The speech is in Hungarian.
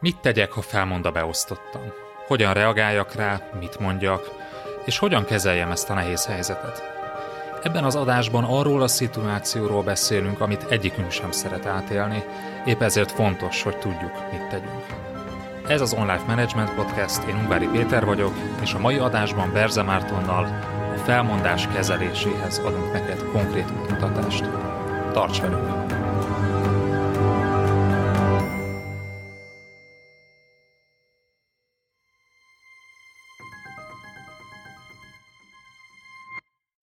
Mit tegyek, ha felmond a beosztottam? Hogyan reagáljak rá, mit mondjak, és hogyan kezeljem ezt a nehéz helyzetet? Ebben az adásban arról a szituációról beszélünk, amit egyikünk sem szeret átélni, épp ezért fontos, hogy tudjuk, mit tegyünk. Ez az Online Management Podcast, én Ungvári Péter vagyok, és a mai adásban Berze Mártonnal a felmondás kezeléséhez adunk neked konkrét útmutatást. Tarts velünk!